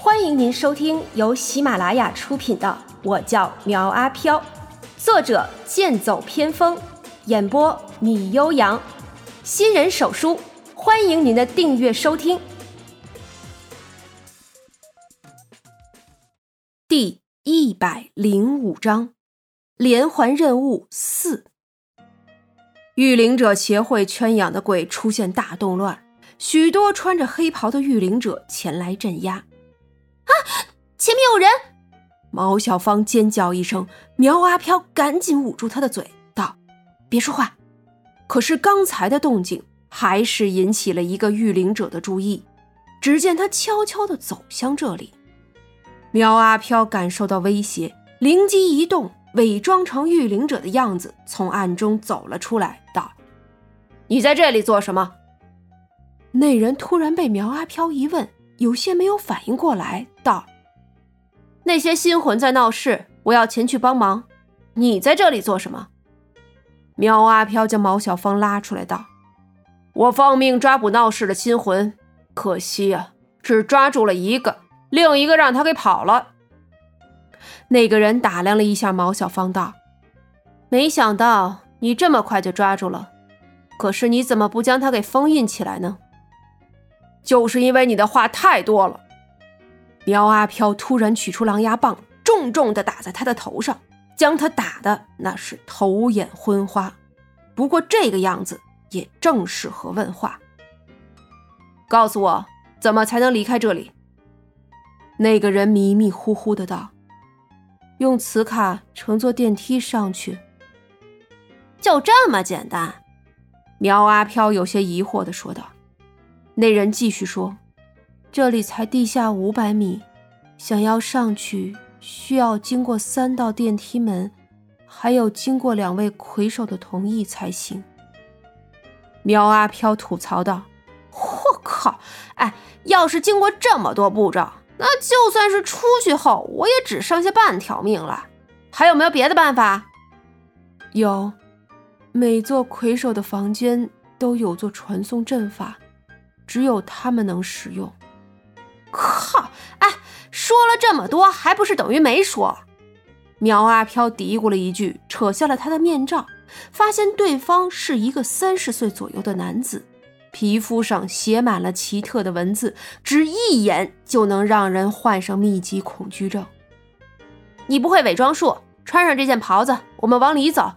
欢迎您收听由喜马拉雅出品的《我叫苗阿飘》，作者剑走偏锋，演播米悠扬，新人手书，欢迎您的订阅收听。第一百零五章，连环任务四。御灵者协会圈养的鬼出现大动乱，许多穿着黑袍的御灵者前来镇压。啊！前面有人！毛小芳尖叫一声，苗阿飘赶紧捂住她的嘴，道：“别说话。”可是刚才的动静还是引起了一个御灵者的注意。只见他悄悄地走向这里。苗阿飘感受到威胁，灵机一动。伪装成御灵者的样子，从暗中走了出来，道：“你在这里做什么？”那人突然被苗阿飘一问，有些没有反应过来，：“那些心魂在闹事，我要前去帮忙。你在这里做什么？”苗阿飘将毛小芳拉出来，道：“我奉命抓捕闹事的心魂，可惜啊，只抓住了一个，另一个让他给跑了。”那个人打量了一下毛小芳，道：“没想到你这么快就抓住了，可是你怎么不将他给封印起来呢？”就是因为你的话太多了。苗阿飘突然取出狼牙棒，重重的打在他的头上，将他打的那是头眼昏花。不过这个样子也正适合问话。告诉我，怎么才能离开这里？那个人迷迷糊糊的道。用磁卡乘坐电梯上去，就这么简单？苗阿飘有些疑惑的说道。那人继续说：“这里才地下五百米，想要上去需要经过三道电梯门，还有经过两位魁首的同意才行。”苗阿飘吐槽道：“我靠！哎，要是经过这么多步骤……”那就算是出去后，我也只剩下半条命了。还有没有别的办法？有，每座魁首的房间都有座传送阵法，只有他们能使用。说了这么多，还不是等于没说？苗阿飘嘀咕了一句，扯下了他的面罩，发现对方是一个三十岁左右的男子。皮肤上写满了奇特的文字，只一眼就能让人患上密集恐惧症。你不会伪装术，穿上这件袍子，我们往里走。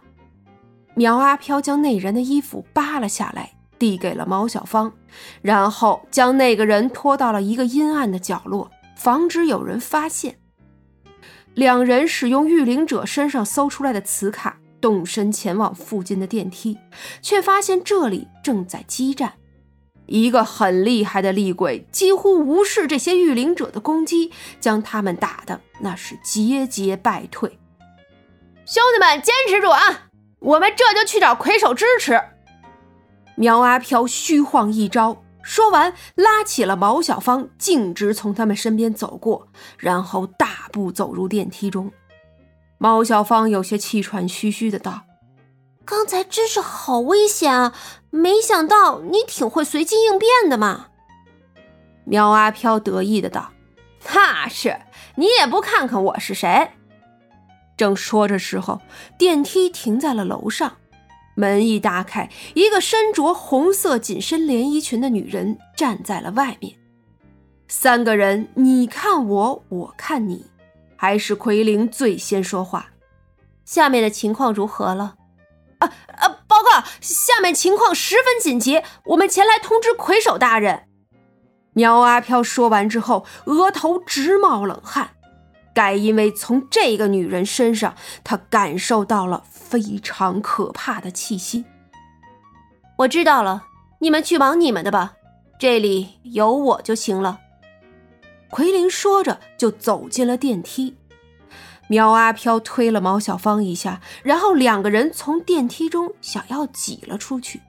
苗阿飘将那人的衣服扒了下来，递给了毛小芳，然后将那个人拖到了一个阴暗的角落，防止有人发现。两人使用御灵者身上搜出来的磁卡，动身前往附近的电梯，却发现这里正在激战。一个很厉害的厉鬼几乎无视这些御灵者的攻击，将他们打的那是节节败退。兄弟们，坚持住啊！我们这就去找魁首支持。苗阿飘虚晃一招，说完拉起了毛小芳，径直从他们身边走过，然后大步走入电梯中。毛小芳有些气喘吁吁的道。刚才真是好危险啊！没想到你挺会随机应变的嘛。苗阿飘得意的道：“那是，你也不看看我是谁。”正说着时候，电梯停在了楼上，门一打开，一个身着红色紧身连衣裙的女人站在了外面。三个人你看我，我看你，还是奎灵最先说话：“下面的情况如何了？”啊啊！报告，下面情况十分紧急，我们前来通知魁首大人。苗阿飘说完之后，额头直冒冷汗，该因为从这个女人身上，他感受到了非常可怕的气息。我知道了，你们去忙你们的吧，这里有我就行了。奎林说着，就走进了电梯。苗阿飘推了毛小芳一下，然后两个人从电梯中想要挤了出去。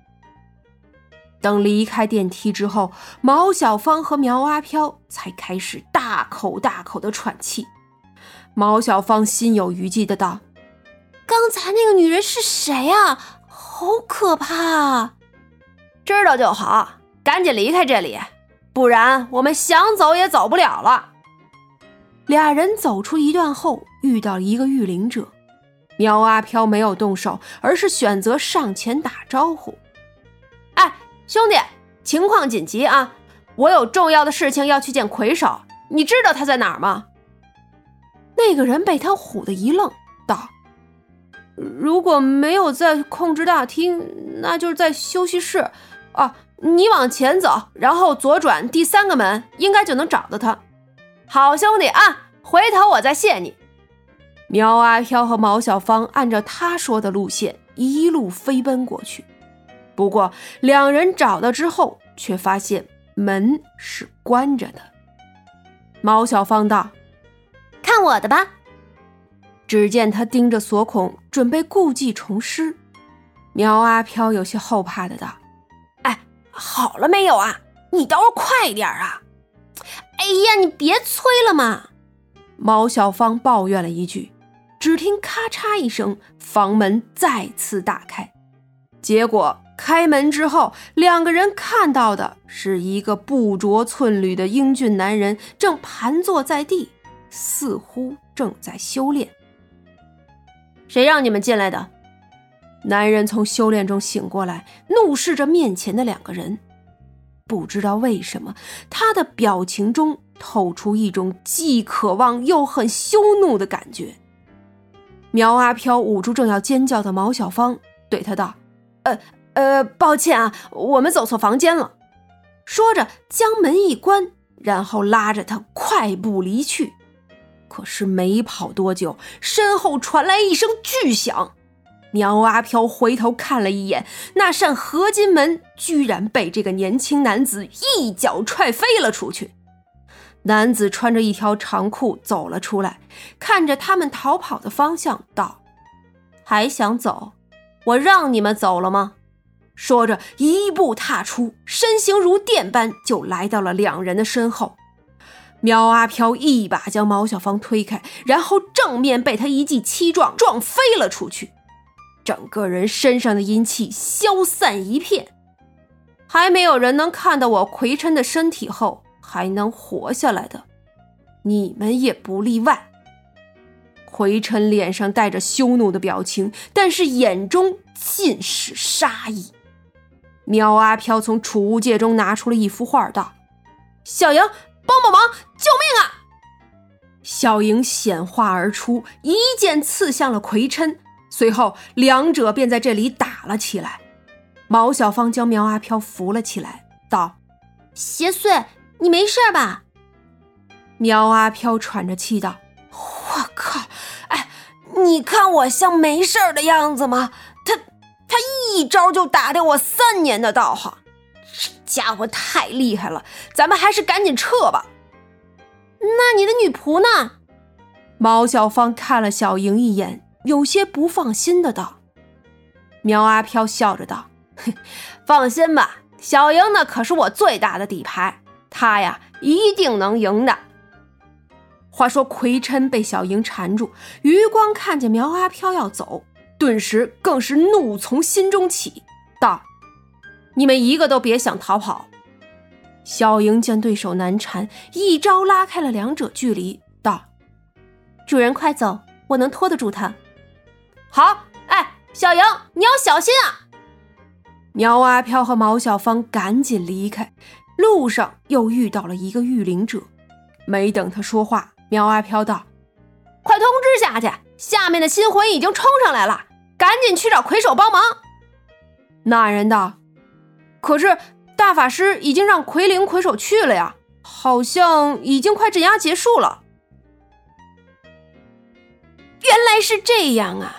等离开电梯之后，毛小芳和苗阿飘才开始大口大口的喘气。毛小芳心有余悸的道：“刚才那个女人是谁啊？好可怕啊！知道就好，赶紧离开这里，不然我们想走也走不了了。”俩人走出一段后，遇到了一个御灵者。苗阿飘没有动手，而是选择上前打招呼：“哎，兄弟，情况紧急啊！我有重要的事情要去见魁首，你知道他在哪儿吗？”那个人被他唬得一愣，道：“如果没有在控制大厅，那就是在休息室。啊，你往前走，然后左转第三个门，应该就能找到他。好兄弟啊，回头我再谢你。”苗阿飘和毛小芳按照他说的路线一路飞奔过去，不过两人找到之后，却发现门是关着的。毛小芳道：“看我的吧。”只见他盯着锁孔，准备故技重施。苗阿飘有些后怕的道：“哎，好了没有啊？你倒是快点啊！哎呀，你别催了嘛！”毛小芳抱怨了一句。只听咔嚓一声，房门再次打开。结果开门之后，两个人看到的是一个不着寸缕的英俊男人，正盘坐在地，似乎正在修炼。谁让你们进来的？男人从修炼中醒过来，怒视着面前的两个人。不知道为什么，他的表情中透出一种既渴望又很羞怒的感觉。苗阿飘捂住正要尖叫的毛小芳，对他道：“呃呃，抱歉啊，我们走错房间了。”说着将门一关，然后拉着他快步离去。可是没跑多久，身后传来一声巨响，苗阿飘回头看了一眼，那扇合金门居然被这个年轻男子一脚踹飞了出去。男子穿着一条长裤走了出来，看着他们逃跑的方向，道：“还想走？我让你们走了吗？”说着，一步踏出，身形如电般就来到了两人的身后。苗阿飘一把将毛小芳推开，然后正面被他一记七撞撞飞了出去，整个人身上的阴气消散一片。还没有人能看到我魁琛的身体后。还能活下来的，你们也不例外。奎琛脸上带着羞怒的表情，但是眼中尽是杀意。苗阿飘从储物戒中拿出了一幅画，道：“小莹，帮帮忙，救命啊！”小莹显化而出，一剑刺向了奎琛，随后两者便在这里打了起来。毛小芳将苗阿飘扶了起来，道：“邪祟。”你没事吧？苗阿飘喘着气道：“我靠！哎，你看我像没事的样子吗？他他一招就打掉我三年的道行，家伙太厉害了！咱们还是赶紧撤吧。那你的女仆呢？”毛小芳看了小莹一眼，有些不放心的道：“苗阿飘笑着道：放心吧，小莹那可是我最大的底牌。”她呀，一定能赢的。话说奎琛被小莹缠住，余光看见苗阿飘要走，顿时更是怒从心中起，道：“你们一个都别想逃跑！”小莹见对手难缠，一招拉开了两者距离，道：“主人快走，我能拖得住他。”好，哎，小莹，你要小心啊！苗阿飘和毛小芳赶紧离开。路上又遇到了一个御灵者，没等他说话，苗阿飘道：“快通知下去，下面的新魂已经冲上来了，赶紧去找魁首帮忙。”那人道：“可是大法师已经让魁灵魁首去了呀，好像已经快镇压结束了。”原来是这样啊！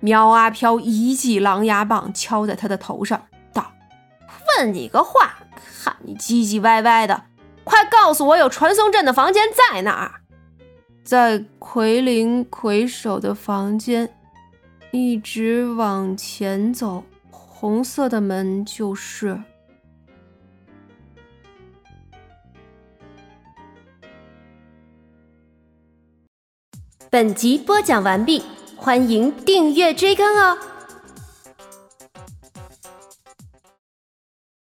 苗阿飘一记狼牙棒敲在他的头上，道：“问你个话。”看你唧唧歪歪的，快告诉我有传送阵的房间在哪儿？在奎灵魁首的房间，一直往前走，红色的门就是。本集播讲完毕，欢迎订阅追更哦。